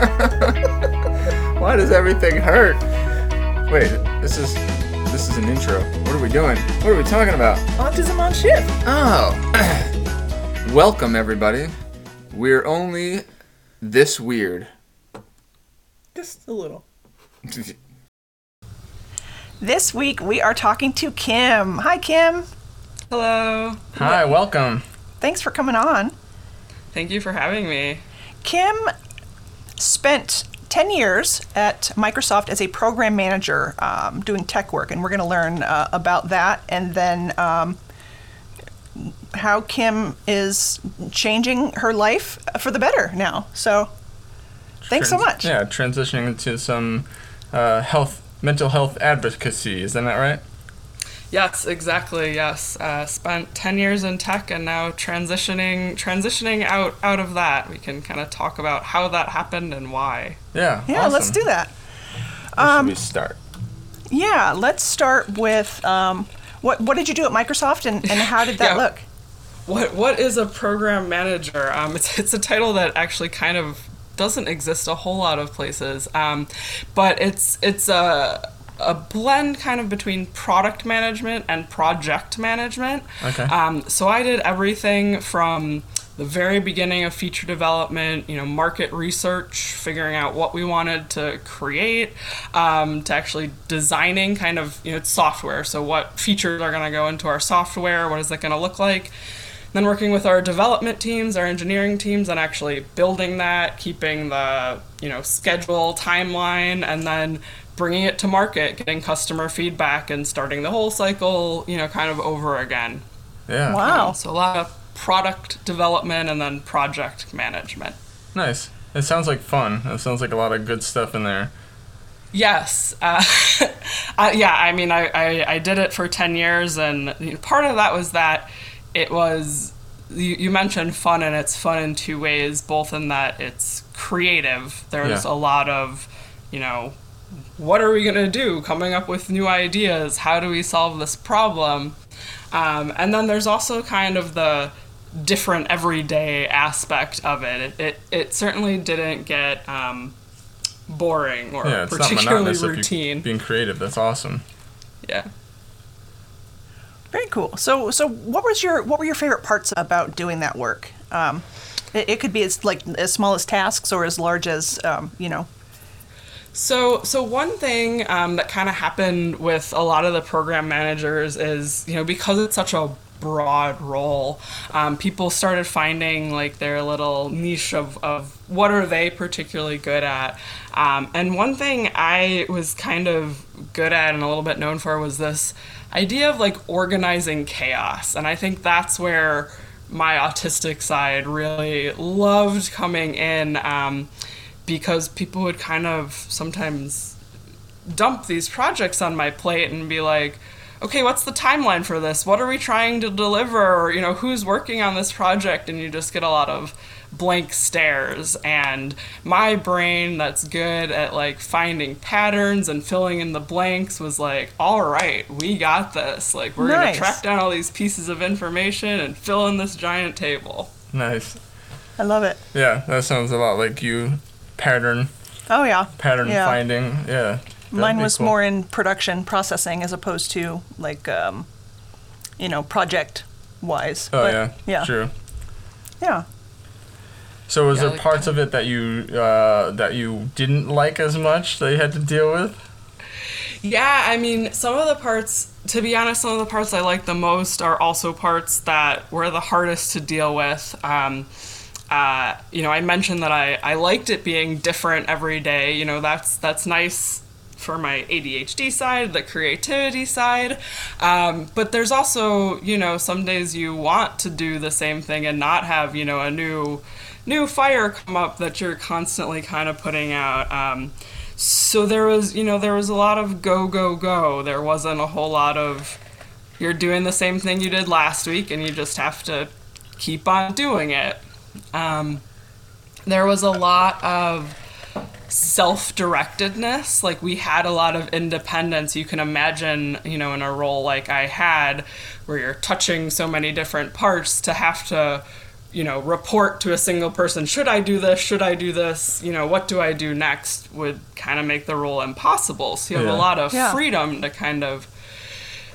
Why does everything hurt? Wait, this is this is an intro. What are we doing? What are we talking about? Autism on shift. Oh. Welcome everybody. We're only this weird. Just a little. This week we are talking to Kim. Hi, Kim. Hello. Hi, welcome. Thanks for coming on. Thank you for having me. Kim spent 10 years at Microsoft as a program manager um, doing tech work, and we're going to learn uh, about that and then um, how Kim is changing her life for the better now. So, thanks so much. Yeah, transitioning into some uh, health, mental health advocacy. Isn't that right? Yes, exactly. Yes, uh, spent ten years in tech and now transitioning transitioning out out of that. We can kind of talk about how that happened and why. Yeah. Yeah, let's do that. Where Um, should we start? Yeah, let's start with um, what, what did you do at Microsoft and, and how did that Yeah. look? What what is a program manager? Um, it's it's a title that actually kind of doesn't exist a whole lot of places. Um, but it's it's a a blend kind of between product management and project management. Okay. Um, so I did everything from the very beginning of feature development, you know, market research, figuring out what we wanted to create, um, to actually designing kind of, you know, software. So what features are going to go into our software? What is that going to look like? Then working with our development teams, our engineering teams, and actually building that, keeping the you know schedule, timeline, and then bringing it to market, getting customer feedback, and starting the whole cycle, you know, kind of over again. Yeah. Wow. Um, so a lot of product development and then project management. Nice. It sounds like fun. It sounds like a lot of good stuff in there. Yes. Uh, I, yeah, I mean, I, I, I did it for 10 years, and you know, part of that was that it was, you, you mentioned fun, and it's fun in two ways, both in that it's creative. There's Yeah. a lot of, you know, what are we going to do? Coming up with new ideas. How do we solve this problem? Um, and then there's also kind of the different everyday aspect of it. It, it, it certainly didn't get um, boring or Yeah, it's not particularly if routine. being creative. That's awesome. Yeah. Very cool. So, so what was your what were your favorite parts about doing that work? Um, it, it could be as like as small as tasks or as large as um, you know. So, so one thing um, that kind of happened with a lot of the program managers is, you know, because it's such a broad role, um, people started finding like their little niche of, of what are they particularly good at. Um, and one thing I was kind of good at and a little bit known for was this idea of like organizing chaos. And I think that's where my autistic side really loved coming in. Um, because people would kind of sometimes dump these projects on my plate and be like, okay, what's the timeline for this? What are we trying to deliver? Or, you know, who's working on this project? And you just get a lot of blank stares. And my brain, that's good at like finding patterns and filling in the blanks, was like, all right, we got this. Like, we're going to track down all these pieces of information and fill in this giant table. Nice. I love it. Yeah, that sounds a lot like you. Pattern, Oh yeah. pattern Yeah. finding. Yeah. Mine was cool. more in production processing as opposed to like um, you know project wise. Oh But, yeah. Yeah. True. Yeah. So was Yeah, there like- parts of it that you uh, that you didn't like as much that you had to deal with? Yeah, I mean, some of the parts, to be honest, some of the parts I like the most are also parts that were the hardest to deal with. Um, uh, you know, I mentioned that I, I liked it being different every day. You know, that's that's nice for my ADHD side, the creativity side. Um, but there's also, you know, some days you want to do the same thing and not have, you know, a new new fire come up that you're constantly kind of putting out. Um, so there was, you know, there was a lot of go, go, go. There wasn't a whole lot of you're doing the same thing you did last week and you just have to keep on doing it. Um, there was a lot of self-directedness like we had a lot of independence you can imagine you know in a role like i had where you're touching so many different parts to have to you know, report to a single person, should I do this? Should I do this? You know, what do I do next? Would kind of make the role impossible. So you have Yeah. a lot of Yeah. freedom to kind of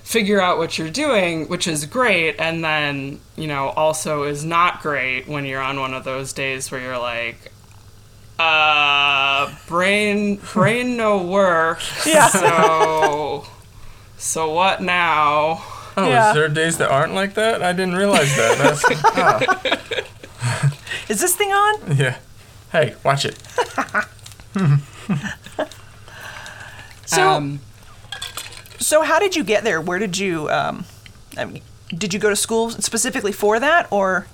figure out what you're doing, which is great. And then, you know, also is not great when you're on one of those days where you're like, uh, brain, brain no work. Yeah. So, so what now? Oh, Yeah. is there days that aren't like that? I didn't realize that. That's, ah, Is this thing on? yeah. Hey, watch it. So, Um, so how did you get there? Where did you? Um, I mean, did you go to school specifically for that, or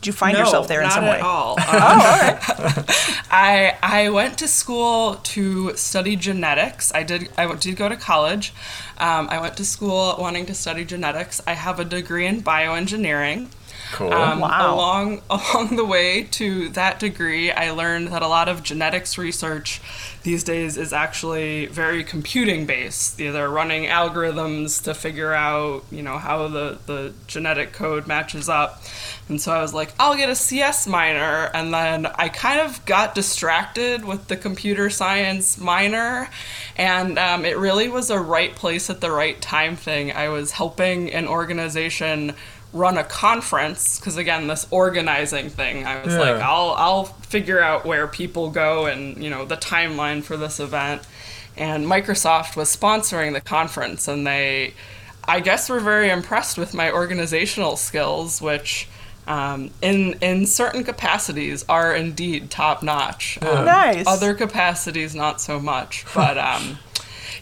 did you find no, yourself there in not some at way? all. Oh, all right. I I went to school to study genetics. I did I did go to college. Um, I went to school wanting to study genetics. I have a degree in bioengineering. Cool. Um, Wow. Along along the way to that degree, I learned that a lot of genetics research these days is actually very computing based. They're running algorithms to figure out, you know, how the, the genetic code matches up. And so I was like, I'll get a CS minor. And then I kind of got distracted with the computer science minor. And um, it really was a right place at the right time thing. I was helping an organization run a conference because again this organizing thing i was Yeah. like i'll i'll figure out where people go and you know the timeline for this event and microsoft was sponsoring the conference and they i guess were very impressed with my organizational skills which um, in in certain capacities are indeed top notch um, Nice. other capacities not so much but um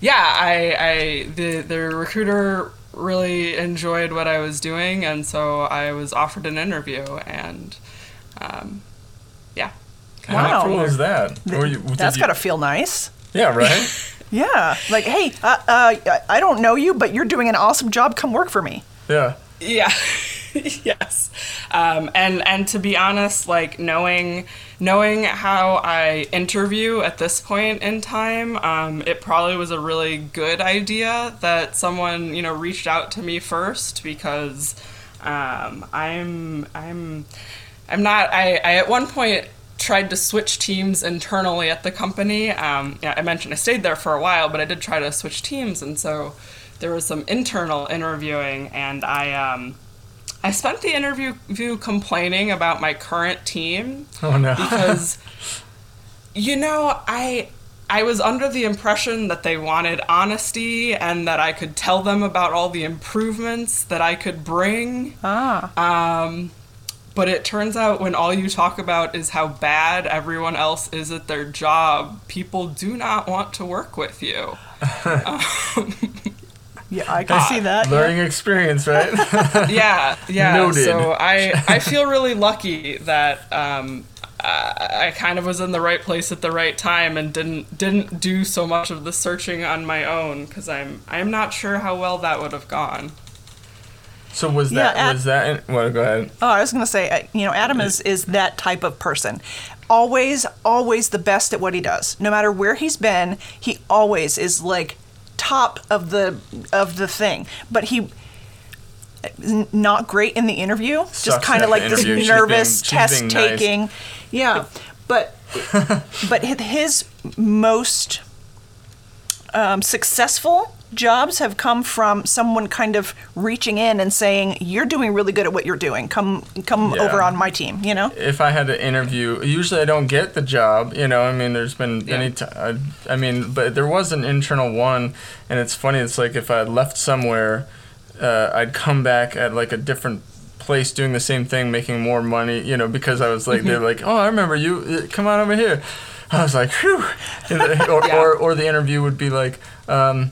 yeah, I, I the the recruiter really enjoyed what I was doing, and so I was offered an interview, and um, yeah, Wow. How cool is that? Th- Or you- That's you- gotta feel nice. Yeah, right? Yeah, like, hey, uh, uh, I don't know you, but you're doing an awesome job. Come work for me. yeah. yeah, yes, um, and and to be honest, like knowing knowing how I interview at this point in time, um, it probably was a really good idea that someone you know reached out to me first because um, I'm I'm I'm not I, I at one point tried to switch teams internally at the company. Um, yeah, I mentioned I stayed there for a while, but I did try to switch teams, and so there was some internal interviewing, and I um, I spent the interview view complaining about my current team Oh, no. because you know I I was under the impression that they wanted honesty and that I could tell them about all the improvements that I could bring. Ah, Um, but it turns out when all you talk about is how bad everyone else is at their job, people do not want to work with you. yeah, I can see that. Learning experience, right? yeah, yeah. Noted. So I I feel really lucky that um, I, I kind of was in the right place at the right time and didn't didn't do so much of the searching on my own because I'm I'm not sure how well that would have gone. so was Yeah, that at- was that? In, well, go ahead. Oh, I was gonna say, uh, you know, Adam is is that type of person. Always, always the best at what he does. No matter where he's been, he always is like top of the of the thing. But he n- not great in the interview. just kind of like this interview. She's nervous being- she's test being nice. taking. Yeah, but but his most um, successful jobs have come from someone kind of reaching in and saying, "You're doing really good at what you're doing. Come, come Yeah. over on my team." You know? If I had to interview, usually I don't get the job. You know, I mean, there's been Yeah. any time. I mean, but there was an internal one, and it's funny. It's like if I left somewhere, uh, I'd come back at like a different place doing the same thing, making more money. You know, because I was like, they're like, oh, I remember you. Uh, Come on over here. I was like, whew. Or, Yeah. or, or the interview would be like, um,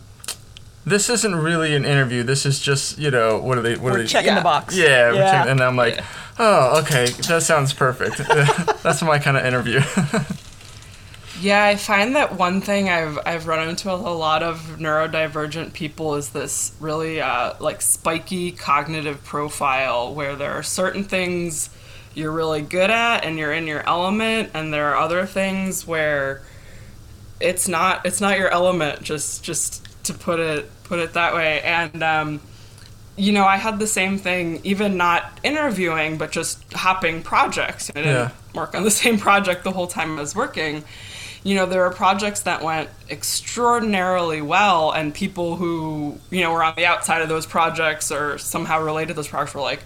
this isn't really an interview. This is just, you know, what are they? What We're are they? checking Yeah. the box. Yeah, we're Yeah. checking- and I'm like, oh, okay, that sounds perfect. That's my kind of interview. Yeah, I find that one thing I've I've run into with a lot of neurodivergent people is this really uh, like spiky cognitive profile where there are certain things you're really good at and you're in your element, and there are other things where it's not it's not your element. Just just to put it put it that way, and um, you know, I had the same thing, even not interviewing, but just hopping projects. I didn't Yeah. work on the same project the whole time I was working. You know, there were projects that went extraordinarily well, and people who, you know, were on the outside of those projects or somehow related to those projects were like,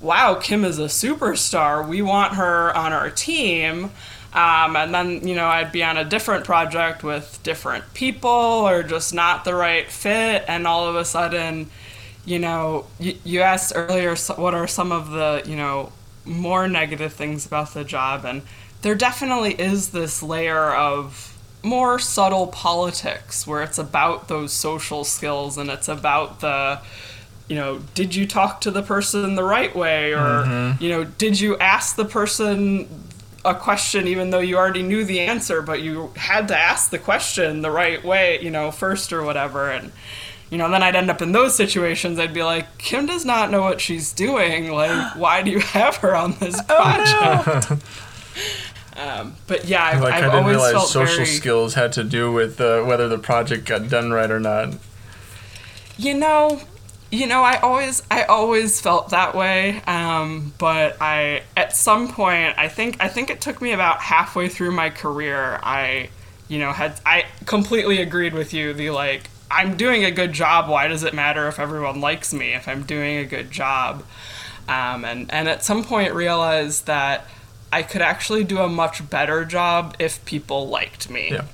wow, Kim is a superstar. We want her on our team. Um, and then, you know, I'd be on a different project with different people or just not the right fit. And all of a sudden, you know, you, you asked earlier what are some of the, you know, more negative things about the job. And there definitely is this layer of more subtle politics where it's about those social skills and it's about the, you know, did you talk to the person the right way? Or, you know, did you ask the person a question even though you already knew the answer, but you had to ask the question the right way, you know, first or whatever? And, you know, then I'd end up in those situations. I'd be like, Kim does not know what she's doing. Like, why do you have her on this project? um, but yeah, I've, Like I've I didn't always realize felt social very, skills had to do with uh, whether the project got done right or not. You know, you know, I always, I always felt that way. Um, but I, at some point, I think, I think it took me about halfway through my career. I, you know, had, I completely agreed with you. The like, I'm doing a good job. Why does it matter if everyone likes me if I'm doing a good job? Um, and and at some point realized that I could actually do a much better job if people liked me. Yeah.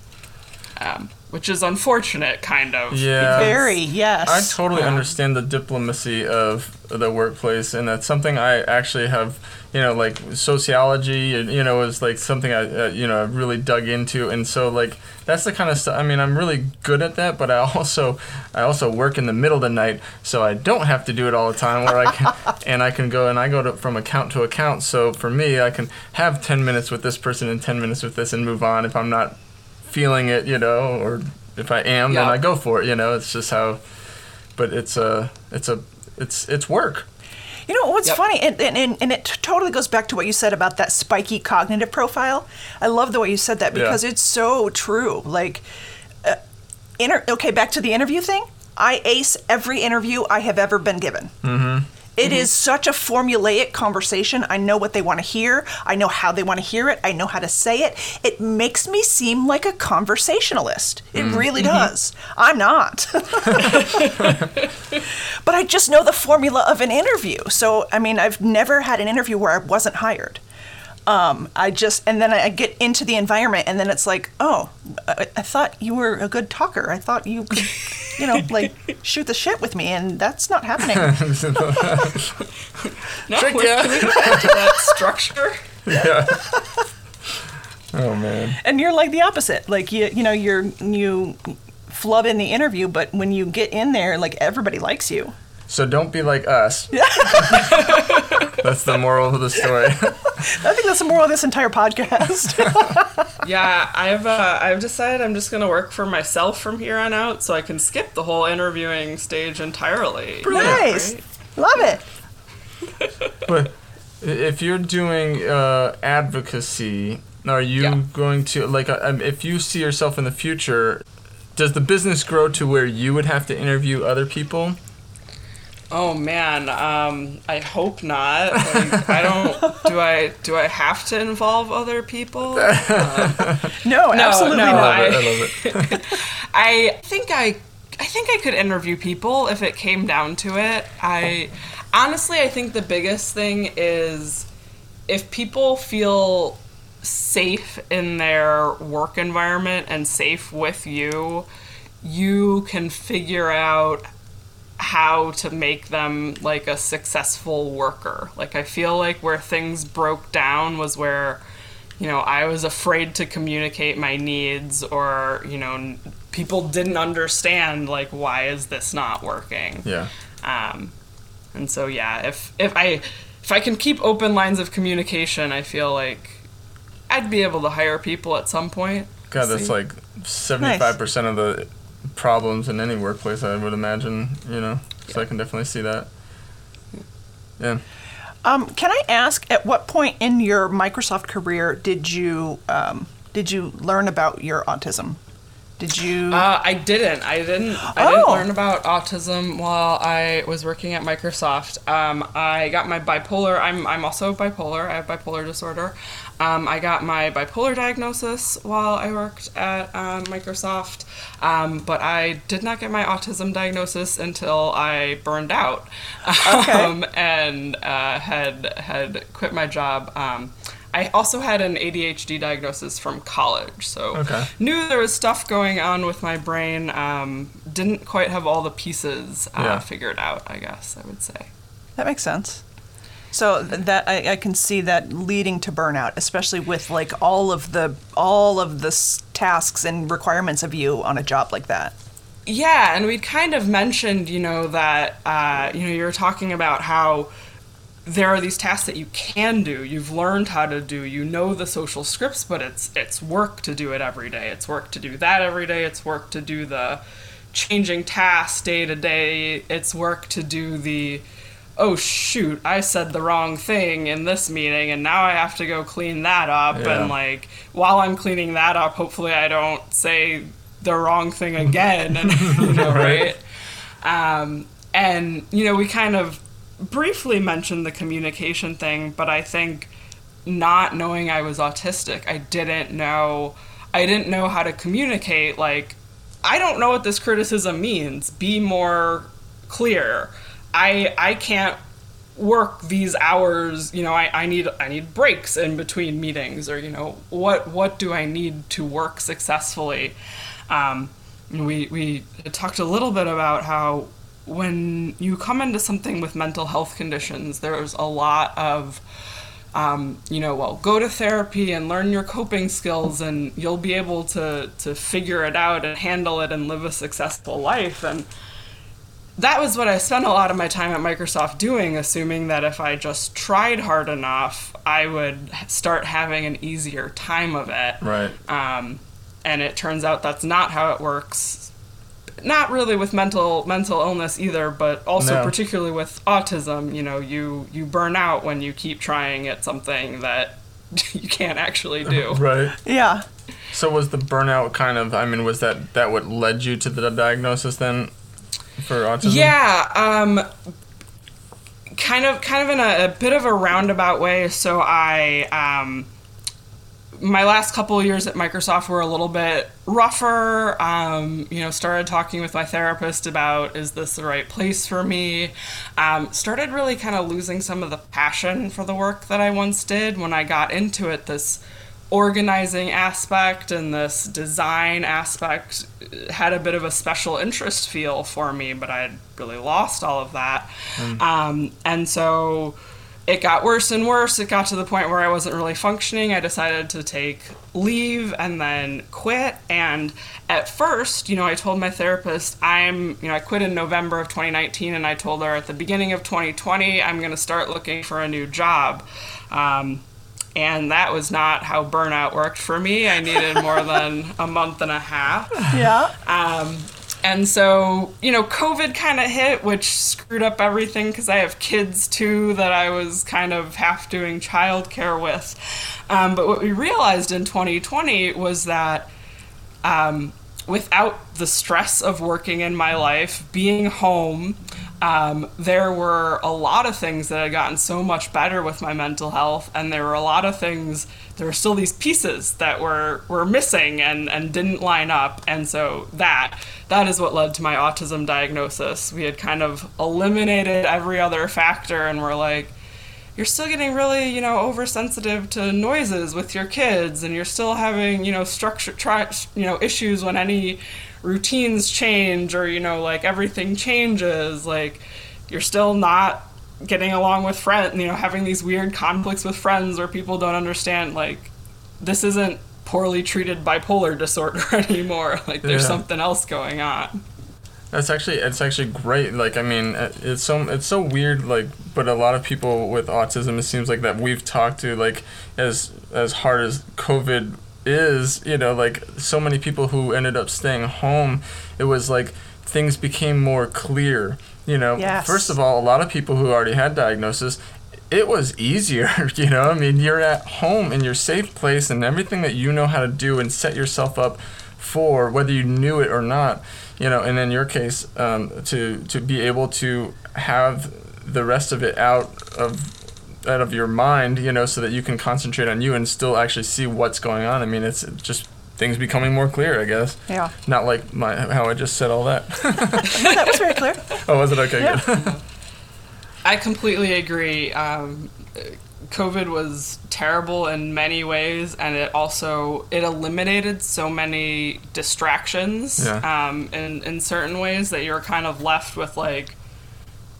Um, which is unfortunate, kind of. Yeah. Very, yes. I totally Yeah. understand the diplomacy of the workplace, and that's something I actually have, you know, like sociology, you know, is like something I, uh, you know, really dug into, and so like that's the kind of stuff. I mean, I'm really good at that, but I also, I also work in the middle of the night, so I don't have to do it all the time. Where I can, and I can go and I go to, from account to account. So for me, I can have ten minutes with this person and ten minutes with this, and move on if I'm not feeling it, you know, or if I am, then I go for it. You know, it's just how. But it's a, it's a, it's it's work. You know what's Yep. funny, and, and, and, and it totally goes back to what you said about that spiky cognitive profile. I love the way you said that Yeah. because it's so true. Like, uh, inter- okay, back to the interview thing. I ace every interview I have ever been given. Mm-hmm. Mm-hmm. is such a formulaic conversation. I know what they want to hear. I know how they want to hear it. I know how to say it. It makes me seem like a conversationalist. It mm-hmm. really mm-hmm. does. I'm not. but I just know the formula of an interview. So, I mean, I've never had an interview where I wasn't hired. Um, I just, and then I get into the environment, and then it's like, oh, I, I thought you were a good talker. I thought you could, you know, like shoot the shit with me, and that's not happening. No, Trick can ya. we go back to that structure? yeah. Oh man. and you're like the opposite. Like you, you know, you're you flub in the interview, but when you get in there, like everybody likes you. So don't be like us. That's the moral of the story. I think that's the moral of this entire podcast. Yeah, I've uh, I've decided I'm just gonna work for myself from here on out, so I can skip the whole interviewing stage entirely. nice, Right? love it. but if you're doing uh, advocacy, are you Yeah. going to like uh, um, if you see yourself in the future? Does the business grow to where you would have to interview other people? Oh man, um, I hope not. Like, I don't. Do I? Do I have to involve other people? No, absolutely no, not. I I- love it. I think I I think I could interview people if it came down to it. I honestly I think the biggest thing is if people feel safe in their work environment and safe with you, you can figure out how to make them like a successful worker. Like I feel like where things broke down was where you know, I was afraid to communicate my needs or, you know, n- people didn't understand like why is this not working? Yeah. Um and so yeah, if if I if I can keep open lines of communication, I feel like I'd be able to hire people at some point. God, that's See? like seventy-five percent of the problems in any workplace. I would imagine. You know, so I can definitely see that. Yeah. Um, can I ask, at what point in your Microsoft career did you um, did you learn about your autism? Did you? Uh, I didn't. I didn't. I didn't Oh. learn about autism while I was working at Microsoft. Um, I got my bipolar. I'm I'm also bipolar. I have bipolar disorder. Um, I got my bipolar diagnosis while I worked at um, Microsoft, um, but I did not get my autism diagnosis until I burned out Okay. um, and uh, had had quit my job. I also had an ADHD diagnosis from college, so Okay. knew there was stuff going on with my brain. Um, didn't quite have all the pieces uh, Yeah. figured out. I guess I would say. That makes sense. So that I, I can see that leading to burnout, especially with like all of the all of the tasks and requirements of you on a job like that. Yeah, and we'd kind of mentioned, you know, that uh, you know you were talking about how there are these tasks that you can do. You've learned how to do. You know the social scripts, but it's it's work to do it every day. It's work to do that every day. It's work to do the changing tasks day to day. It's work to do the oh shoot, I said the wrong thing in this meeting and now I have to go clean that up Yeah. and like while I'm cleaning that up, hopefully I don't say the wrong thing again and you know, right? Um, and you know, we kind of briefly mentioned the communication thing, but I think not knowing I was autistic, I didn't know I didn't know how to communicate like I don't know what this criticism means. Be more clear. I I can't work these hours, you know, I, I need I need breaks in between meetings or, you know, what what do I need to work successfully? Um, we we talked a little bit about how when you come into something with mental health conditions, there's a lot of um, you know, well, go to therapy and learn your coping skills, and you'll be able to to figure it out and handle it and live a successful life. And that was what I spent a lot of my time at Microsoft doing, assuming that if I just tried hard enough, I would start having an easier time of it. Right. Um, and it turns out that's not how it works. Not really with mental mental illness either, but also No. particularly with autism. You know, you you burn out when you keep trying at something that you can't actually do. Right. Yeah. So was the burnout kind of? I mean, was that that what led you to the diagnosis then for autism? Yeah, um, kind of, kind of in a, a bit of a roundabout way. So I, um, my last couple of years at Microsoft were a little bit rougher. Um, you know, started talking with my therapist about is this the right place for me. Um, started really kind of losing some of the passion for the work that I once did when I got into it. This organizing aspect and this design aspect had a bit of a special interest feel for me, but I had really lost all of that. Um, and so it got worse and worse. It got to the point where I wasn't really functioning. I decided to take leave and then quit. And at first, you know, I told my therapist, I'm, you know, I quit in November of 2019, and I told her at the beginning of 2020, I'm going to start looking for a new job. Um, and that was not how burnout worked for me. I needed more than a month and a half. Yeah. Um, and so, you know, COVID kind of hit, which screwed up everything because I have kids too that I was kind of half doing childcare with. Um, but what we realized in 2020 was that um, without the stress of working in my life, being home, um, there were a lot of things that had gotten so much better with my mental health, and there were a lot of things. There were still these pieces that were were missing and and didn't line up, and so that that is what led to my autism diagnosis. We had kind of eliminated every other factor, and we're like, you're still getting really, you know, oversensitive to noises with your kids, and you're still having, you know, structure, try, you know, issues when any routines change or you know, like everything changes. Like you're still not getting along with friends, you know, having these weird conflicts with friends where people don't understand. Like this isn't poorly treated bipolar disorder anymore. Like there's Yeah. something else going on. That's actually it's actually great. Like I mean, it's so it's so weird. Like, but a lot of people with autism, it seems like that we've talked to, like as as hard as COVID is, you know, like so many people who ended up staying home, it was like things became more clear. You know, Yes. first of all, a lot of people who already had diagnosis. It was easier, you know. I mean, you're at home in your safe place, and everything that you know how to do and set yourself up for, whether you knew it or not. You know, and in your case, um, to to be able to have the rest of it out of out of your mind, you know, so that you can concentrate on you and still actually see what's going on. I mean, it's just things becoming more clear, I guess. Yeah. Not like my how I just said all that. No, that was very clear. oh, was it okay? Yeah. Good. I completely agree. Um, COVID was terrible in many ways, and it also it eliminated so many distractions Yeah. um, in in certain ways that you're kind of left with like,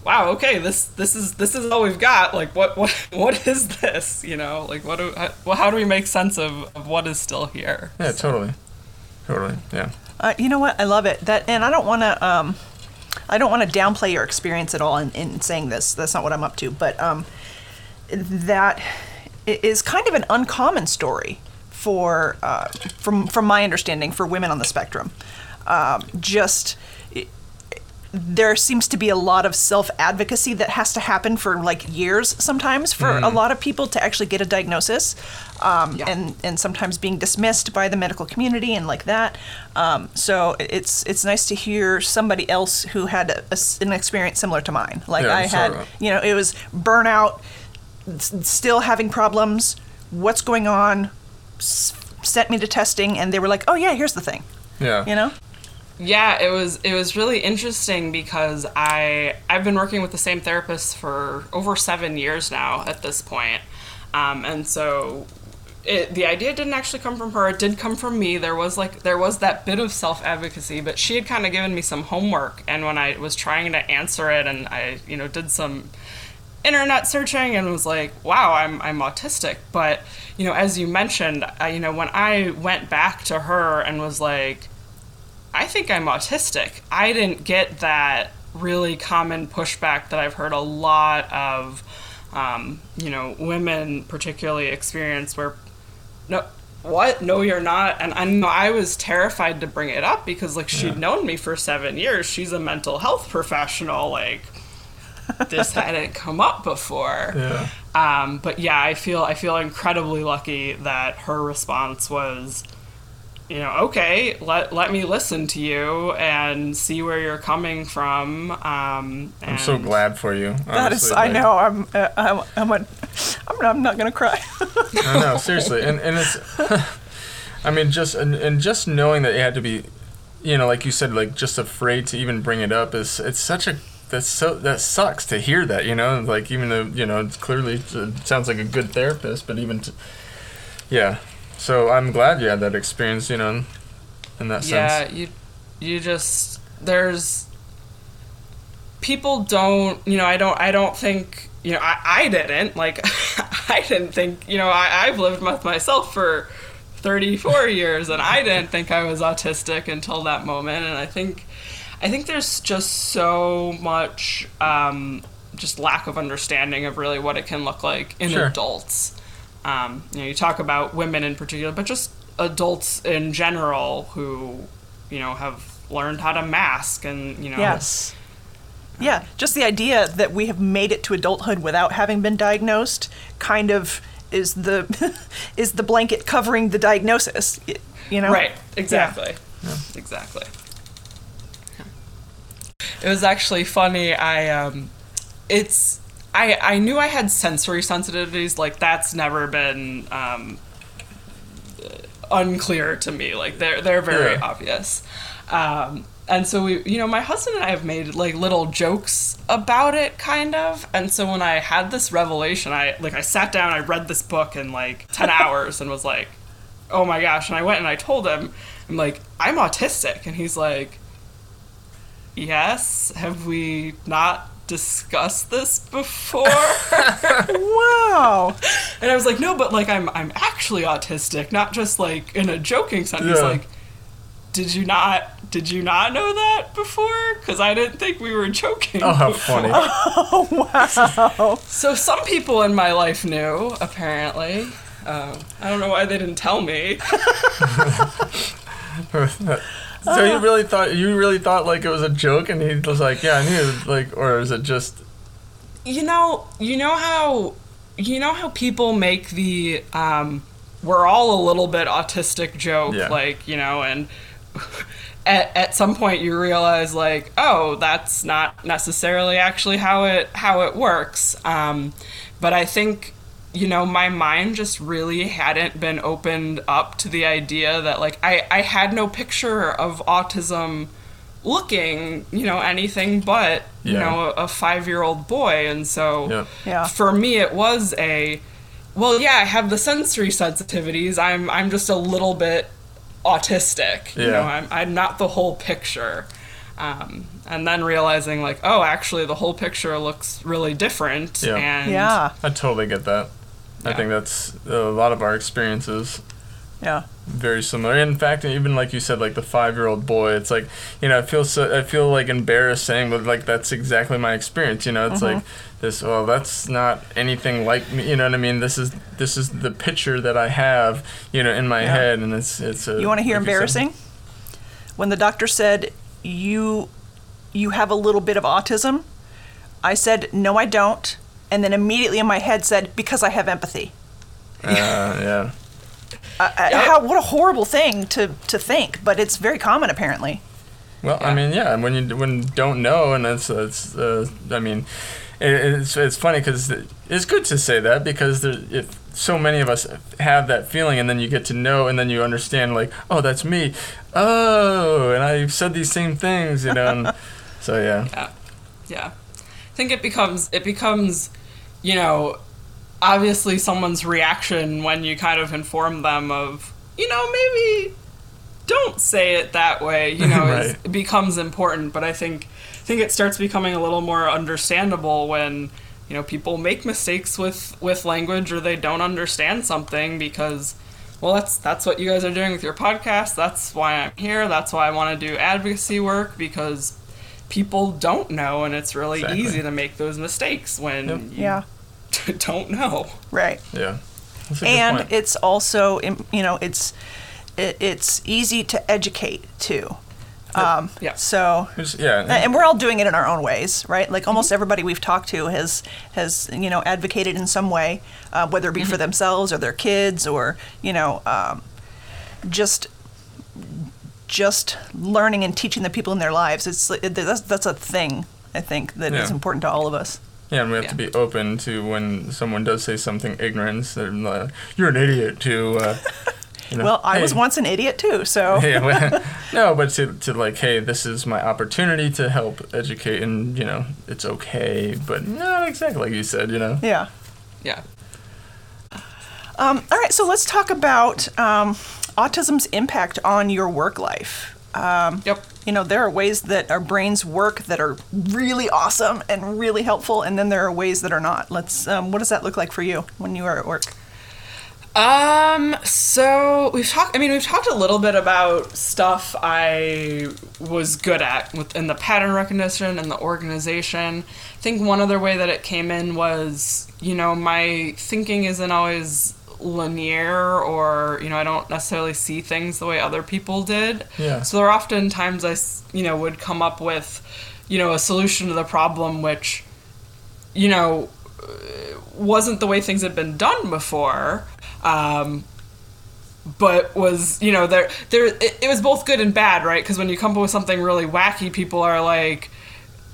wow, okay, this this is this is all we've got. Like, what what what is this? You know, like what do how, well, how do we make sense of, of what is still here? Yeah, totally. Totally. Yeah. Uh, you know what? I love it. That, and I don't want to. Um, I don't want to downplay your experience at all in, in saying this. That's not what I'm up to. But um, that i- is kind of an uncommon story for, uh, from from my understanding, for women on the spectrum. Um, just i- there seems to be a lot of self advocacy that has to happen for like years sometimes for a lot of people to actually get a diagnosis um, Yeah. and and sometimes being dismissed by the medical community and like that. Um, so it's it's nice to hear somebody else who had a, a an experience similar to mine. Like Yeah, I had sorry. you know it was burnout still having problems. What's going on? S- sent me to testing and they were like oh yeah here's the thing. Yeah. you know Yeah, it was it was really interesting because I I've been working with the same therapist for over seven years now at this point, um, and so it, the idea didn't actually come from her. It did come from me. There was like there was that bit of self advocacy, but she had kind of given me some homework, and when I was trying to answer it, and I you know did some internet searching and was like, wow, I'm, I'm autistic. But, you know, as you mentioned, I, you know, when I went back to her and was like, I think I'm autistic, I didn't get that really common pushback that I've heard a lot of, um, you know, women particularly experience where, no, what? No, you're not. And I know I was terrified to bring it up because, like, she'd known me for seven years. She's a mental health professional. Like, this hadn't come up before. Yeah. Um, but yeah, I feel I feel incredibly lucky that her response was, you know, okay, let let me listen to you and see where you're coming from. Um, I'm so glad for you. That is, honestly, I know. I'm, uh, I'm, I'm, a, I'm, I'm not gonna cry. I know, seriously, and and it's, I mean, just and, and just knowing that you had to be, you know, like you said, like just afraid to even bring it up is it's such a that's so that sucks to hear that, you know, like even though you know it's clearly it sounds like a good therapist, but even, to, yeah, so I'm glad you had that experience, you know, in, that yeah sense. Yeah, you you just there's people don't you know i don't i don't think you know i, I didn't like i didn't think you know I, i've lived with myself for 34 years and i didn't think i was autistic until that moment and i think i think there's just so much um, just lack of understanding of really what it can look like in Sure. adults um, you know, you talk about women in particular, but just adults in general who, you know, have learned how to mask and, you know, Yes. Yeah, just the idea that we have made it to adulthood without having been diagnosed kind of is the is the blanket covering the diagnosis. You know? Right, exactly. Exactly. It was actually funny. I um it's I I knew I had sensory sensitivities like that's never been um unclear to me. Like they're they're very Yeah. obvious. Um and so we you know my husband and I have made like little jokes about it kind of. And so when I had this revelation, I like I sat down, I read this book in like 10 hours and was like oh my gosh and i went and i told him i'm like i'm autistic and he's like yes have we not discussed this before? Wow. and i was like no but like i'm i'm actually autistic not just like in a joking sense. He's like did you not did you not know that before? Because i didn't think we were joking Oh, how before." funny! so some people in my life knew apparently. Um, i don't know why they didn't tell me so you really thought you really thought like it was a joke, and he was like, "Yeah, I knew." Like, or is it just? you know you know how you know how people make the um we're all a little bit autistic joke, Yeah. like you know, and at, at some point you realize like, oh, that's not necessarily actually how it how it works. Um, but I think you know my mind just really hadn't been opened up to the idea that like I I had no picture of autism looking you know anything but you know a, a five year old boy and so Yeah. Yeah. for me it was a well yeah i have the sensory sensitivities i'm i'm just a little bit autistic you Yeah. know i'm, I'm not the whole picture um, and then realizing like oh actually the whole picture looks really different Yeah. and Yeah. I totally get that. I think that's a lot of our experiences Yeah. very similar. In fact, even like you said, like the five-year-old boy, it's like you know, I feel so, I feel like embarrassed saying, but like that's exactly my experience. You know, it's like mm-hmm. this. Well, that's not anything like me. You know what I mean? This is this is the picture that I have. You know, in my Yeah. head, and it's it's. A, You want to hear like embarrassing? When the doctor said you you have a little bit of autism, I said no, I don't, and then immediately in my head said because I have empathy. Uh, yeah. Uh, uh, how what a horrible thing to to think, but it's very common apparently. Well, I mean, yeah, when you when you don't know, and it's it's, uh, I mean, it, it's it's funny because it's good to say that because there, if so many of us have that feeling, and then you get to know, and then you understand, like, oh, that's me, oh, and I've said these same things, you know, and so yeah, yeah yeah i think it becomes it becomes you know obviously someone's reaction when you kind of inform them of you know maybe don't say it that way you know Right. it becomes important. But i think i think it starts becoming a little more understandable when you know people make mistakes with with language or they don't understand something because well that's that's what you guys are doing with your podcast. That's why i'm here. That's why i want to do advocacy work because people don't know and it's really Exactly. easy to make those mistakes when Yep. you Yeah. don't know Right. yeah. That's a good and point. it's also you know it's it, it's easy to educate too. Um, Yeah. So There's- yeah, and we're all doing it in our own ways, right? Like almost everybody we've talked to has has you know advocated in some way, uh, whether it be for themselves or their kids or you know um, just just learning and teaching the people in their lives. It's it, that's that's a thing I think that is Yeah. important to all of us. Yeah, and we have Yeah. to be open to when someone does say something ignorant. they're like, You're an idiot. To uh, you know, Well, I was once an idiot too, so yeah, well, no, but to, to like, hey, this is my opportunity to help educate, and you know, it's okay, but not exactly like you said, you know. yeah. yeah Um, all right, so let's talk about um, autism's impact on your work life. Um, yep you know, there are ways that our brains work that are really awesome and really helpful, and then there are ways that are not. Let's. Um, what does that look like for you when you are at work? Um, so we've talked, I mean, we've talked a little bit about stuff I was good at within the pattern recognition and the organization. I think one other way that it came in was, you know, my thinking isn't always linear or, you know, I don't necessarily see things the way other people did. Yeah. So there are often times i you know, would come up with, you know, a solution to the problem which, you know, wasn't the way things had been done before. Um, but was you know there there it, it was both good and bad right because when you come up with something really wacky people are like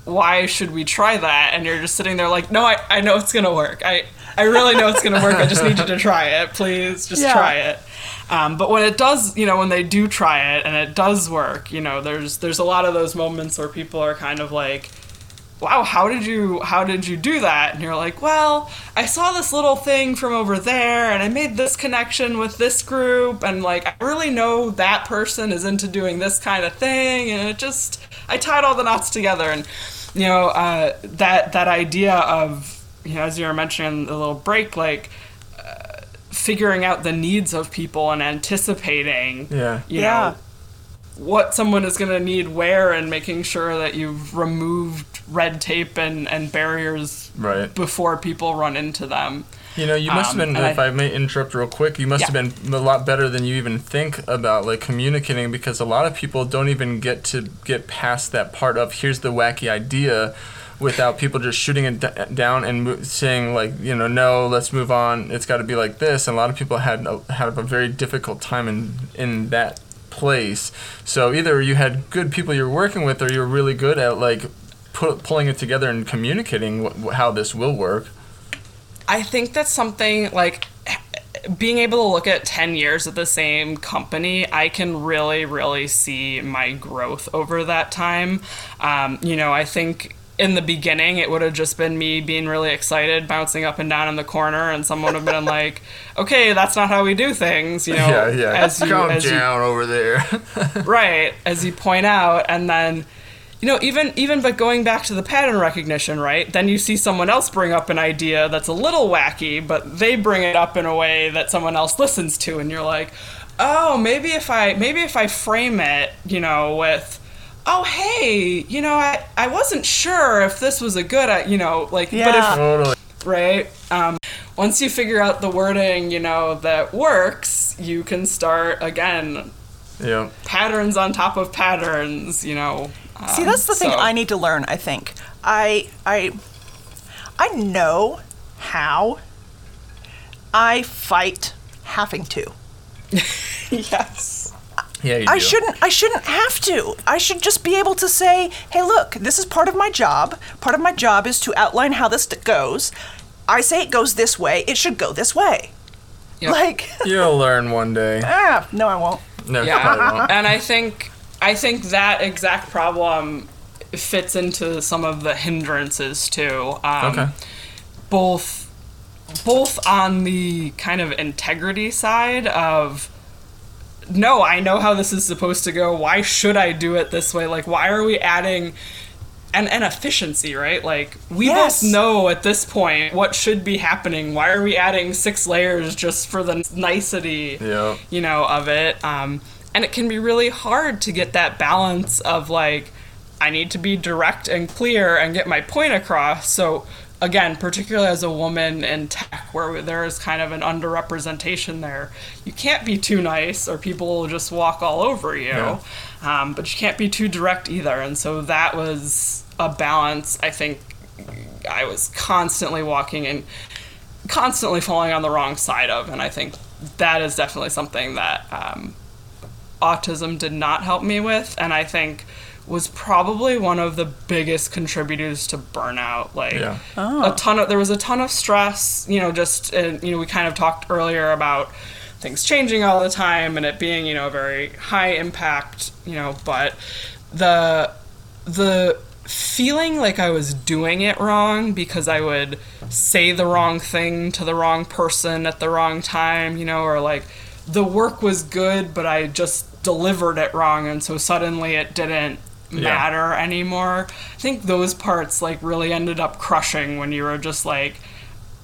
why should we try that and you're just sitting there like no i, I know it's gonna work i i really know it's gonna work. I just need you to try it please. Just Yeah. try it. Um, but when it does you know when they do try it and it does work you know there's there's a lot of those moments where people are kind of like wow how did you how did you do that? And you're like well i saw this little thing from over there and i made this connection with this group and like i really know that person is into doing this kind of thing and it just i tied all the knots together. And you know uh, that that idea of you know as you were mentioning the little break like uh, figuring out the needs of people and anticipating Yeah. you Yeah. know what someone is going to need where and making sure that you've removed red tape and, and barriers Right. before people run into them. You know, you must Um, have been. If I- I, may interrupt real quick, you must Yeah. have been a lot better than you even think about like communicating because a lot of people don't even get to get past that part of here's the wacky idea. Without people just shooting it d- down and mo- saying like you know no let's move on. It's got to be like this and a lot of people had a, had a very difficult time in in that place. So either you had good people you're working with or you're really good at like pu- pulling it together and communicating wh- how this will work. I think that's something like being able to look at 10 years at the same company, I can really, really see my growth over that time. Um, you know, I think in the beginning, it would have just been me being really excited, bouncing up and down in the corner, and someone would have been like, okay, that's not how we do things, you know, yeah yeah. as you, calm as you down over there. Right as you point out and then you know even even but going back to the pattern recognition right? Then you see someone else bring up an idea that's a little wacky but they bring it up in a way that someone else listens to and you're like oh maybe if i maybe if i frame it you know with oh hey you know i i wasn't sure if this was a good uh, you know like but Yeah. if totally right? Um, once you figure out the wording, you know, that works, you can start again yeah patterns on top of patterns, you know. See, um, that's the thing I need to learn. I think I I I know how. I fight having to. yes. Yeah you I do. shouldn't I shouldn't have to. I should just be able to say, "Hey, look, this is part of my job. Part of my job is to outline how this goes. I say it goes this way. It should go this way." Yep. Like, you'll learn one day ah, no I won't. no you Yeah. probably won't. and I think I think that exact problem fits into some of the hindrances too. Um, okay both both on the kind of integrity side of no, I know how this is supposed to go. Why should I do it this way? Like why are we adding and, and efficiency, right? Like we Yes. both know at this point what should be happening. Why are we adding six layers just for the nicety, Yeah. you know, of it? Um, and it can be really hard to get that balance of like, I need to be direct and clear and get my point across. So again, particularly as a woman in tech, where there is kind of an underrepresentation there, you can't be too nice, or people will just walk all over you. Yeah. Um, but you can't be too direct either. And so that was a balance. I think I was constantly walking and constantly falling on the wrong side of, and I think that is definitely something that um, autism did not help me with, and I think was probably one of the biggest contributors to burnout. Like Yeah. a ton of there was a ton of stress. You know, just uh, you know we kind of talked earlier about things changing all the time and it being you know very high impact. You know, but the the feeling like I was doing it wrong because I would say the wrong thing to the wrong person at the wrong time, you know, or like the work was good, but I just delivered it wrong, and so suddenly it didn't matter anymore. I think those parts like really ended up crushing when you were just like,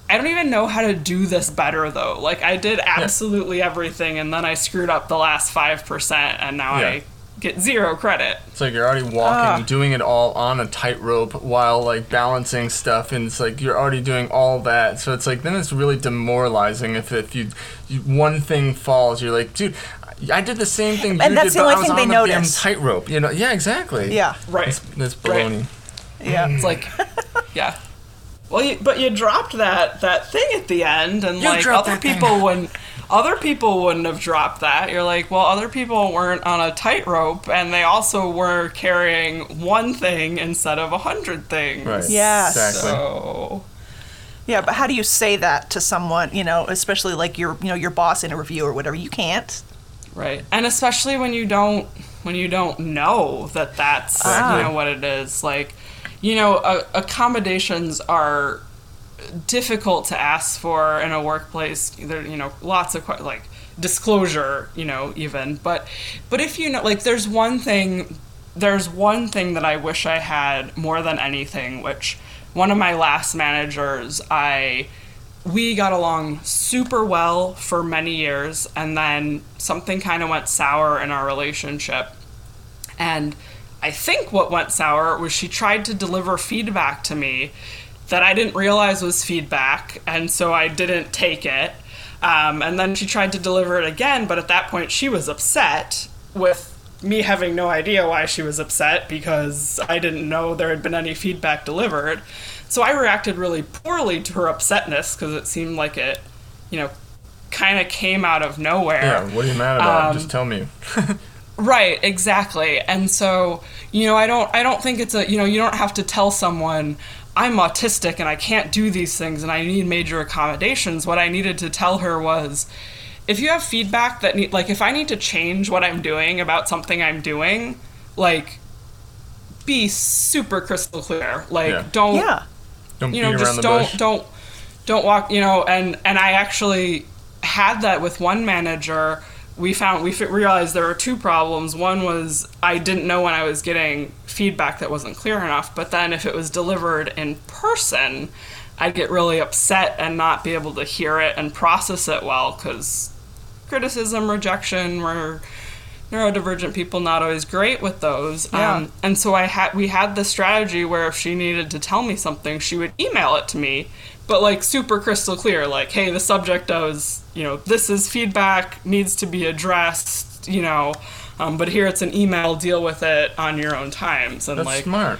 I don't even know how to do this better though. Like I did absolutely everything, and then I screwed up the last five percent, and now Yeah. I get zero credit. It's like you're already walking, ah. doing it all on a tightrope while like balancing stuff, and it's like you're already doing all that. So it's like then it's really demoralizing if if you, you one thing falls, you're like, dude, I did the same thing you And that's did, the but only I was thing they on the damn tightrope. You know? Yeah, exactly. Yeah. Right. That's, that's Right. baloney. Yeah. It's like, yeah. Well, you, but you dropped that that thing at the end, and You like other that thing. people wouldn't. Other people wouldn't have dropped that. You're like, well, other people weren't on a tightrope, and they also were carrying one thing instead of a hundred things. Right. Yes. Exactly. So Yeah, but how do you say that to someone, you know, especially like your, you know, your boss in a review or whatever? You can't. Right, and especially when you don't when you don't know that that's Ah. you know what it is. Like, you know, uh, accommodations are difficult to ask for in a workplace. There, you know, lots of like disclosure, you know, even. But but if you know, like, there's one thing. There's one thing that I wish I had more than anything, which one of my last managers, I we got along super well for many years, and then something kind of went sour in our relationship. And I think what went sour was she tried to deliver feedback to me that I didn't realize was feedback, and so I didn't take it. Um, and then she tried to deliver it again, but at that point she was upset with me having no idea why she was upset because I didn't know there had been any feedback delivered. So I reacted really poorly to her upsetness because it seemed like it, you know, kind of came out of nowhere. Yeah, what are you mad about? Um, Just tell me. Right, exactly. And so, you know, I don't I don't think it's a, you know, you don't have to tell someone I'm autistic and I can't do these things and I need major accommodations. What I needed to tell her was if you have feedback that need like if I need to change what I'm doing about something I'm doing, like be super crystal clear. Like Yeah. don't Yeah. Don't you know just don't bush. don't don't walk you know and and i actually had that with one manager we found we realized there were two problems one was i didn't know when i was getting feedback that wasn't clear enough but then if it was delivered in person i'd get really upset and not be able to hear it and process it well because criticism rejection were neurodivergent people not always great with those Yeah. um, and so i had we had the strategy where if she needed to tell me something she would email it to me but like super crystal clear like hey the subject does you know this is feedback needs to be addressed you know um, but here it's an email deal with it on your own times and That's like smart.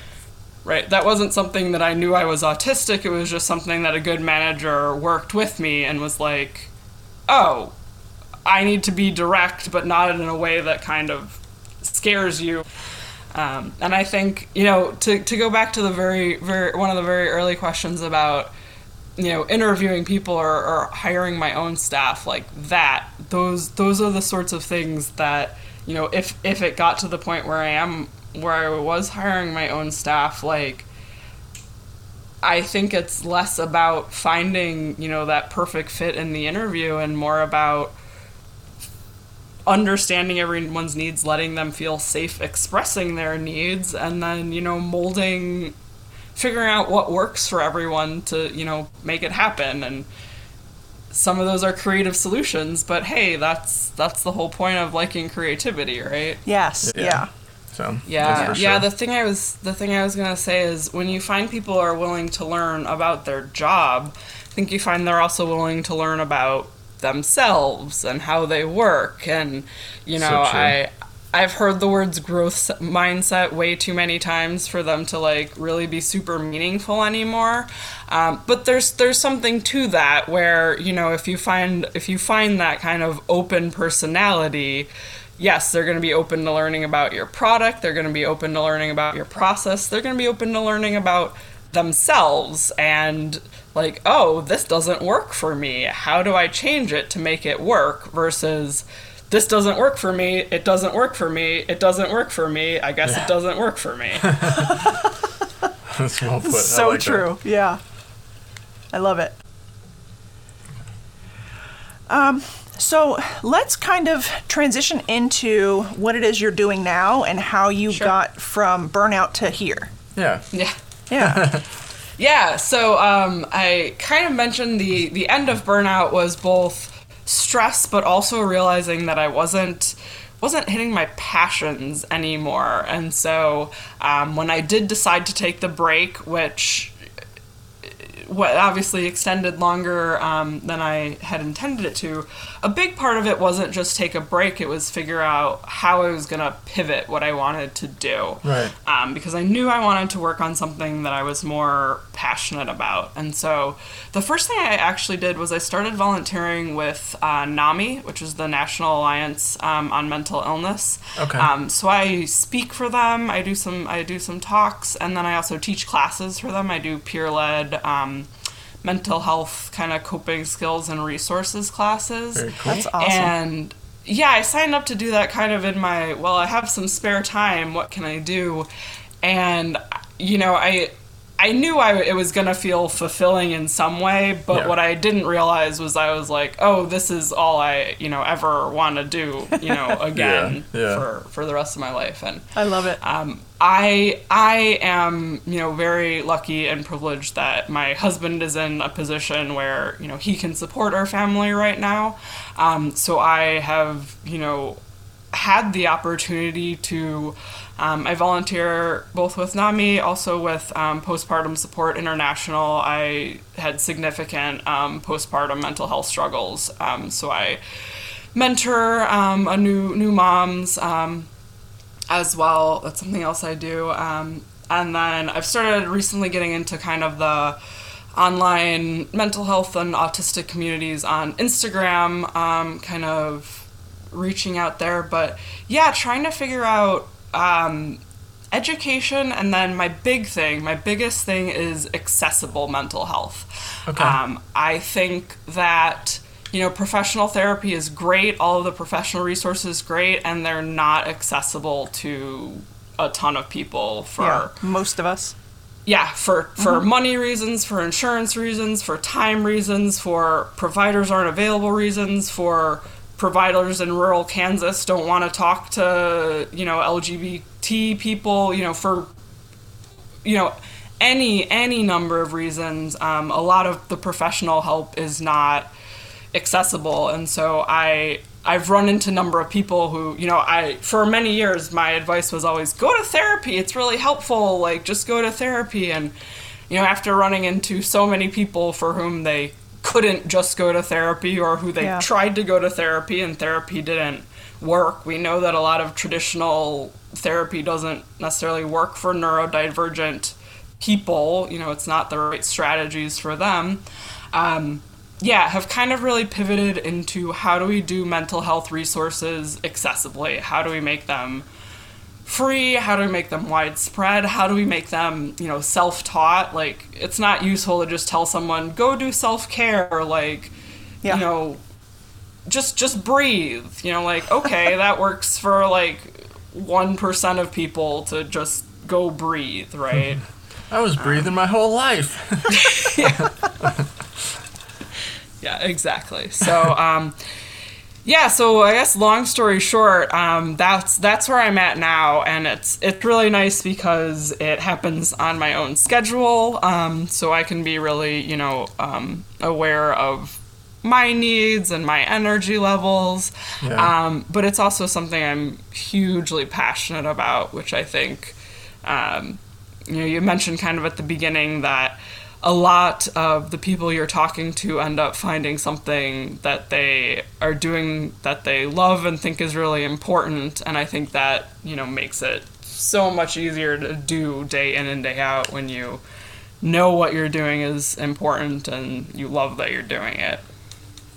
right that wasn't something that i knew i was autistic it was just something that a good manager worked with me and was like oh i need to be direct but not in a way that kind of scares you. Um, and i think you know to, to go back to the very very one of the very early questions about you know interviewing people or, or hiring my own staff like that those those are the sorts of things that you know if if it got to the point where i am where i was hiring my own staff like i think it's less about finding you know that perfect fit in the interview and more about understanding everyone's needs letting them feel safe expressing their needs and then you know molding figuring out what works for everyone to you know make it happen and some of those are creative solutions but hey that's that's the whole point of liking creativity right Yes. Yeah. Yeah. So yeah that's for yeah the thing i was the thing i was going to say is when you find people are willing to learn about their job i think you find they're also willing to learn about themselves and how they work and you know So i i've heard the words growth mindset way too many times for them to like really be super meaningful anymore um, but there's there's something to that where you know if you find if you find that kind of open personality yes, they're going to be open to learning about your product. They're going to be open to learning about your process. They're going to be open to learning about themselves and like, oh, this doesn't work for me. How do I change it to make it work? Versus, this doesn't work for me. It doesn't work for me. It doesn't work for me. I guess it doesn't work for me. That's well put. So like that. true. Yeah. I love it. Um, so let's kind of transition into what it is you're doing now and how you Sure. got from burnout to here. Yeah. yeah. Yeah. Yeah, so um, I kind of mentioned the the end of burnout was both stress, but also realizing that I wasn't wasn't hitting my passions anymore. And so um, when I did decide to take the break, which what obviously extended longer um, than I had intended it to. A big part of it wasn't just take a break; it was figure out how I was gonna pivot what I wanted to do. Right. Um, because I knew I wanted to work on something that I was more passionate about, and so the first thing I actually did was I started volunteering with uh, NAMI, which is the National Alliance um, on Mental Illness. Okay. Um, so I speak for them. I do some I do some talks, and then I also teach classes for them. I do peer led um, mental health kind of coping skills and resources classes. Very cool. That's awesome. And yeah, I signed up to do that kind of in my well, I have some spare time. What can I do? And you know, I I knew I it was gonna feel fulfilling in some way, but Yeah. what I didn't realize was I was like, oh, this is all I you know ever want to do, you know, again yeah. for for the rest of my life. And I love it. um, I I am you know very lucky and privileged that my husband is in a position where you know he can support our family right now. Um, so I have you know had the opportunity to. Um, I volunteer both with NAMI, also with um, Postpartum Support International. I had significant um, postpartum mental health struggles, um, so I mentor um, a new new moms. Um, as well. That's something else I do. And then I've started recently getting into kind of the online mental health and autistic communities on Instagram, kind of reaching out there. But yeah, trying to figure out um, education, and then my big thing, my biggest thing is accessible mental health. Okay. Um, I think that you know professional therapy is great, all of the professional resources great, and they're not accessible to a ton of people for Yeah, most of us. yeah for for money reasons for insurance reasons for time reasons for providers aren't available reasons for providers in rural kansas don't want to talk to you know lgbt people you know for you know any any number of reasons um, a lot of the professional help is not accessible. And so i i've run into a number of people who you know i for many years my advice was always go to therapy it's really helpful like just go to therapy. And you know after running into so many people for whom they couldn't just go to therapy or who they Yeah. tried to go to therapy and therapy didn't work. We know that a lot of traditional therapy doesn't necessarily work for neurodivergent people. You know it's not the right strategies for them. Um, yeah have kind of really pivoted into how do we do mental health resources accessibly? How do we make them free how do we make them widespread how do we make them you know self-taught like it's not useful to just tell someone go do self-care like Yeah. you know just just breathe you know like okay that works for like 1% of people to just go breathe right I was breathing my whole life. Yeah, exactly. So, um, yeah. So I guess long story short, um, that's that's where I'm at now, and it's it's really nice because it happens on my own schedule, um, so I can be really you know um, aware of my needs and my energy levels. Yeah. Um, but it's also something I'm hugely passionate about, which I think um, you know you mentioned kind of at the beginning that a lot of the people you're talking to end up finding something that they are doing that they love and think is really important and i think that you know makes it so much easier to do day in and day out when you know what you're doing is important and you love that you're doing it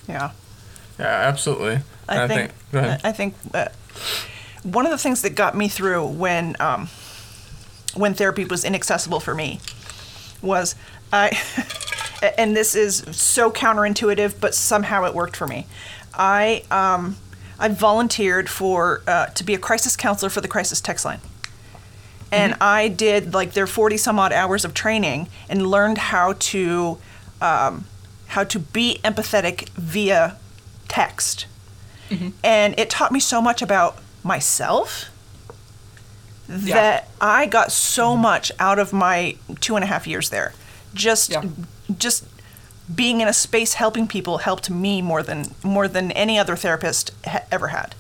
Yeah. Yeah, absolutely. I And think, Go ahead. I think uh, one of the things that got me through when um, when therapy was inaccessible for me was I, and this is so counterintuitive, but somehow it worked for me. I um, I volunteered for uh, to be a crisis counselor for the crisis text line. And I did like their 40 some odd hours of training and learned how to um, how to be empathetic via text and it taught me so much about myself that I got so much out of my two and a half years there. Just, Yeah. just being in a space helping people helped me more than more than any other therapist ha- ever had.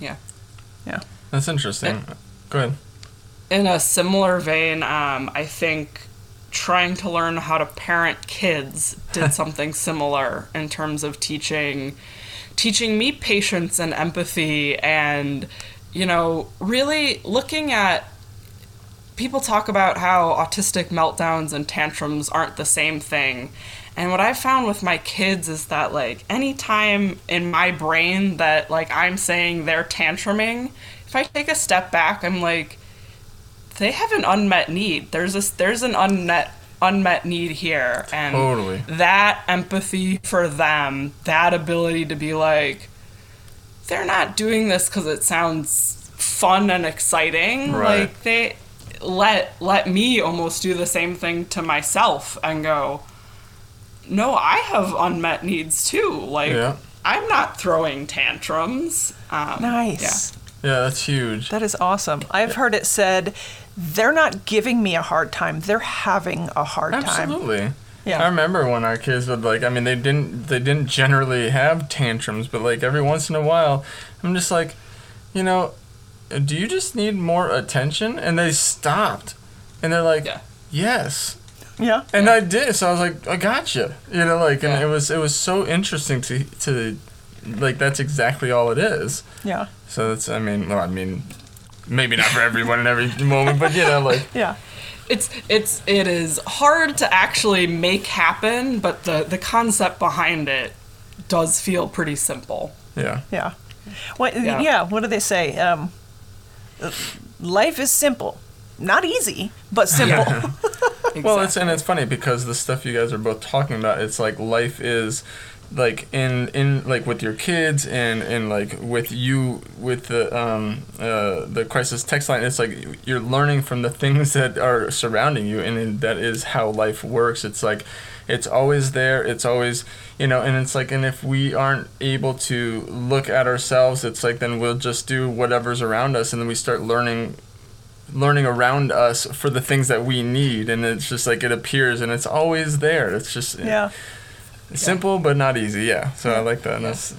yeah Yeah. That's interesting. Go ahead. in a similar vein, um, I think trying to learn how to parent kids did something similar in terms of teaching teaching me patience and empathy and you know really looking at people talk about how autistic meltdowns and tantrums aren't the same thing and what i've found with my kids is that like anytime in my brain that like i'm saying they're tantruming if i take a step back i'm like they have an unmet need there's this there's an unmet unmet need here and Totally. that empathy for them that ability to be like they're not doing this because it sounds fun and exciting Right. like they let let me almost do the same thing to myself and go no i have unmet needs too like Yeah. i'm not throwing tantrums um, Nice. Yeah, that's huge. That is awesome. I've heard it said they're not giving me a hard time, they're having a hard time. Absolutely. Yeah. I remember when our kids would like I mean they didn't they didn't generally have tantrums, but like every once in a while I'm just like, you know, do you just need more attention? And they stopped. And they're like, Yeah. Yes. Yeah. And I did. So I was like, I gotcha. You know, like and Yeah. it was it was so interesting to to like that's exactly all it is. Yeah. So that's I mean, well, I mean maybe not for everyone in every moment, but you know, like Yeah. it's it's it is hard to actually make happen, but the the concept behind it does feel pretty simple. yeah. Yeah. What, yeah. Yeah. What do they say? Um, life is simple, not easy, but simple. Well, it's and it's funny because the stuff you guys are both talking about, it's like life is like in in like with your kids and and like with you with the um uh the crisis text line it's like you're learning from the things that are surrounding you and then that is how life works. It's like it's always there. It's always you know and it's like and if we aren't able to look at ourselves it's like then we'll just do whatever's around us and then we start learning learning around us for the things that we need and it's just like it appears and it's always there. It's just yeah. simple but not easy. Yeah. So i like that and that's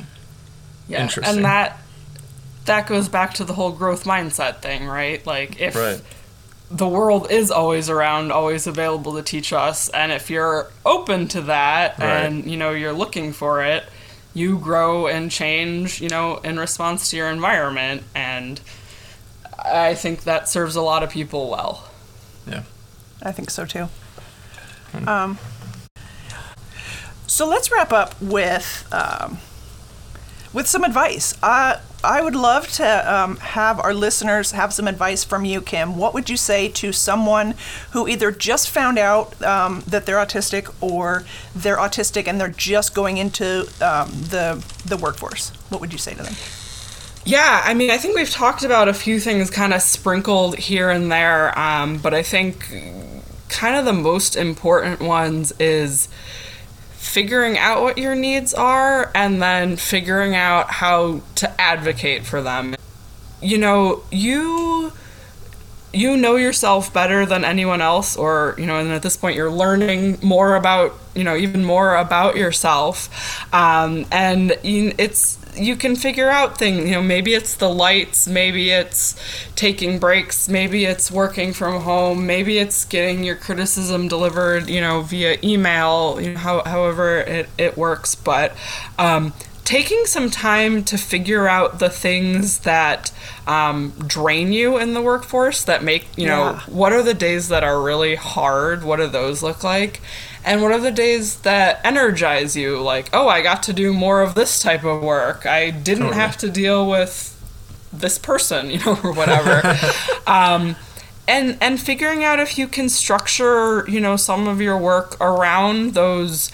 Yeah, Interesting. and that that goes back to the whole growth mindset thing, right? Like if right the world is always around, always available to teach us, and if you're open to that Right. and you know you're looking for it, you grow and change, you know, in response to your environment, and I think that serves a lot of people well. yeah I think so too. Um, so let's wrap up with um, with some advice. Uh, I would love to um, have our listeners have some advice from you, Kim. What would you say to someone who either just found out um, that they're autistic or they're autistic and they're just going into um, the the workforce? What would you say to them? Yeah, I mean, I think we've talked about a few things kind of sprinkled here and there, um, but I think kind of the most important ones is figuring out what your needs are and then figuring out how to advocate for them. You know, you you know yourself better than anyone else or you know and at this point you're learning more about you know even more about yourself. Um, and it's you can figure out things you know maybe it's the lights maybe it's taking breaks maybe it's working from home maybe it's getting your criticism delivered you know via email you know how, however it, it works. But um, taking some time to figure out the things that um, drain you in the workforce that make you know Yeah. what are the days that are really hard? What do those look like and what are the days that energize you? Like oh i got to do more of this type of work. I didn't Totally. have to deal with this person you know or whatever. Um, and and figuring out if you can structure you know some of your work around those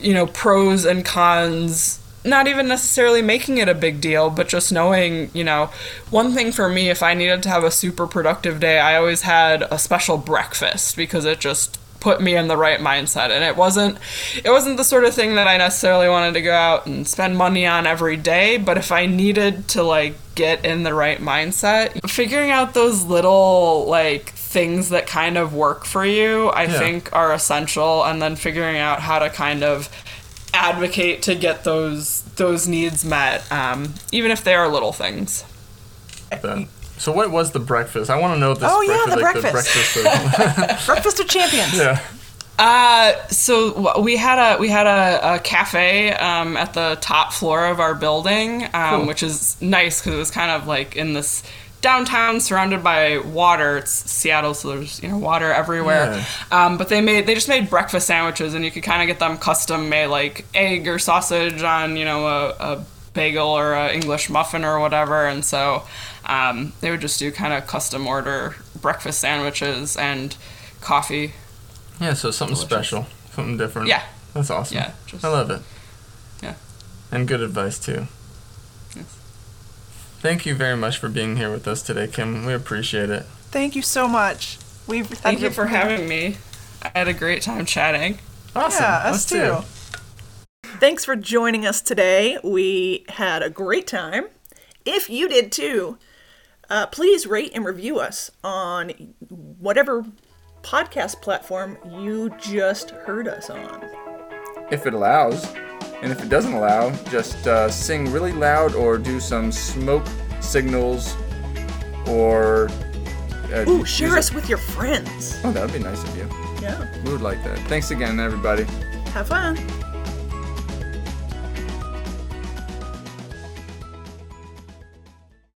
you know pros and cons not even necessarily making it a big deal but just knowing you know one thing for me if i needed to have a super productive day i always had a special breakfast because it just put me in the right mindset. And it wasn't it wasn't the sort of thing that i necessarily wanted to go out and spend money on every day but if i needed to like get in the right mindset figuring out those little like things that kind of work for you i Yeah. think are essential. And then figuring out how to kind of advocate to get those those needs met um, even if they are little things. That- so what was the breakfast i want to know this Oh, yeah, the like breakfast. the breakfast of, Breakfast of Champions. yeah Uh, so we had a we had a, a cafe um, at the top floor of our building, um, Cool. which is nice because it was kind of like in this downtown, surrounded by water. It's Seattle, so there's you know water everywhere. Yeah. Um, but they made they just made breakfast sandwiches, and you could kind of get them custom made, like egg or sausage on you know a, a bagel or a English muffin or whatever. And so um, they would just do kind of custom order breakfast sandwiches and coffee. yeah so something special something different Yeah. that's awesome Yeah, just- i love it Yeah. and good advice too thank you very much for being here with us today kim we appreciate it Thank you so much. We've Thank you for having me. I had a great time chatting. awesome Yeah, us too. Thanks for joining us today. We had a great time. If you did too, uh, please rate and review us on whatever podcast platform you just heard us on. if it allows. And if it doesn't allow, just uh, sing really loud or do some smoke signals or. Uh, Ooh, share us with your friends. Oh, that would be nice of you. Yeah. We would like that. Thanks again, everybody. Have fun.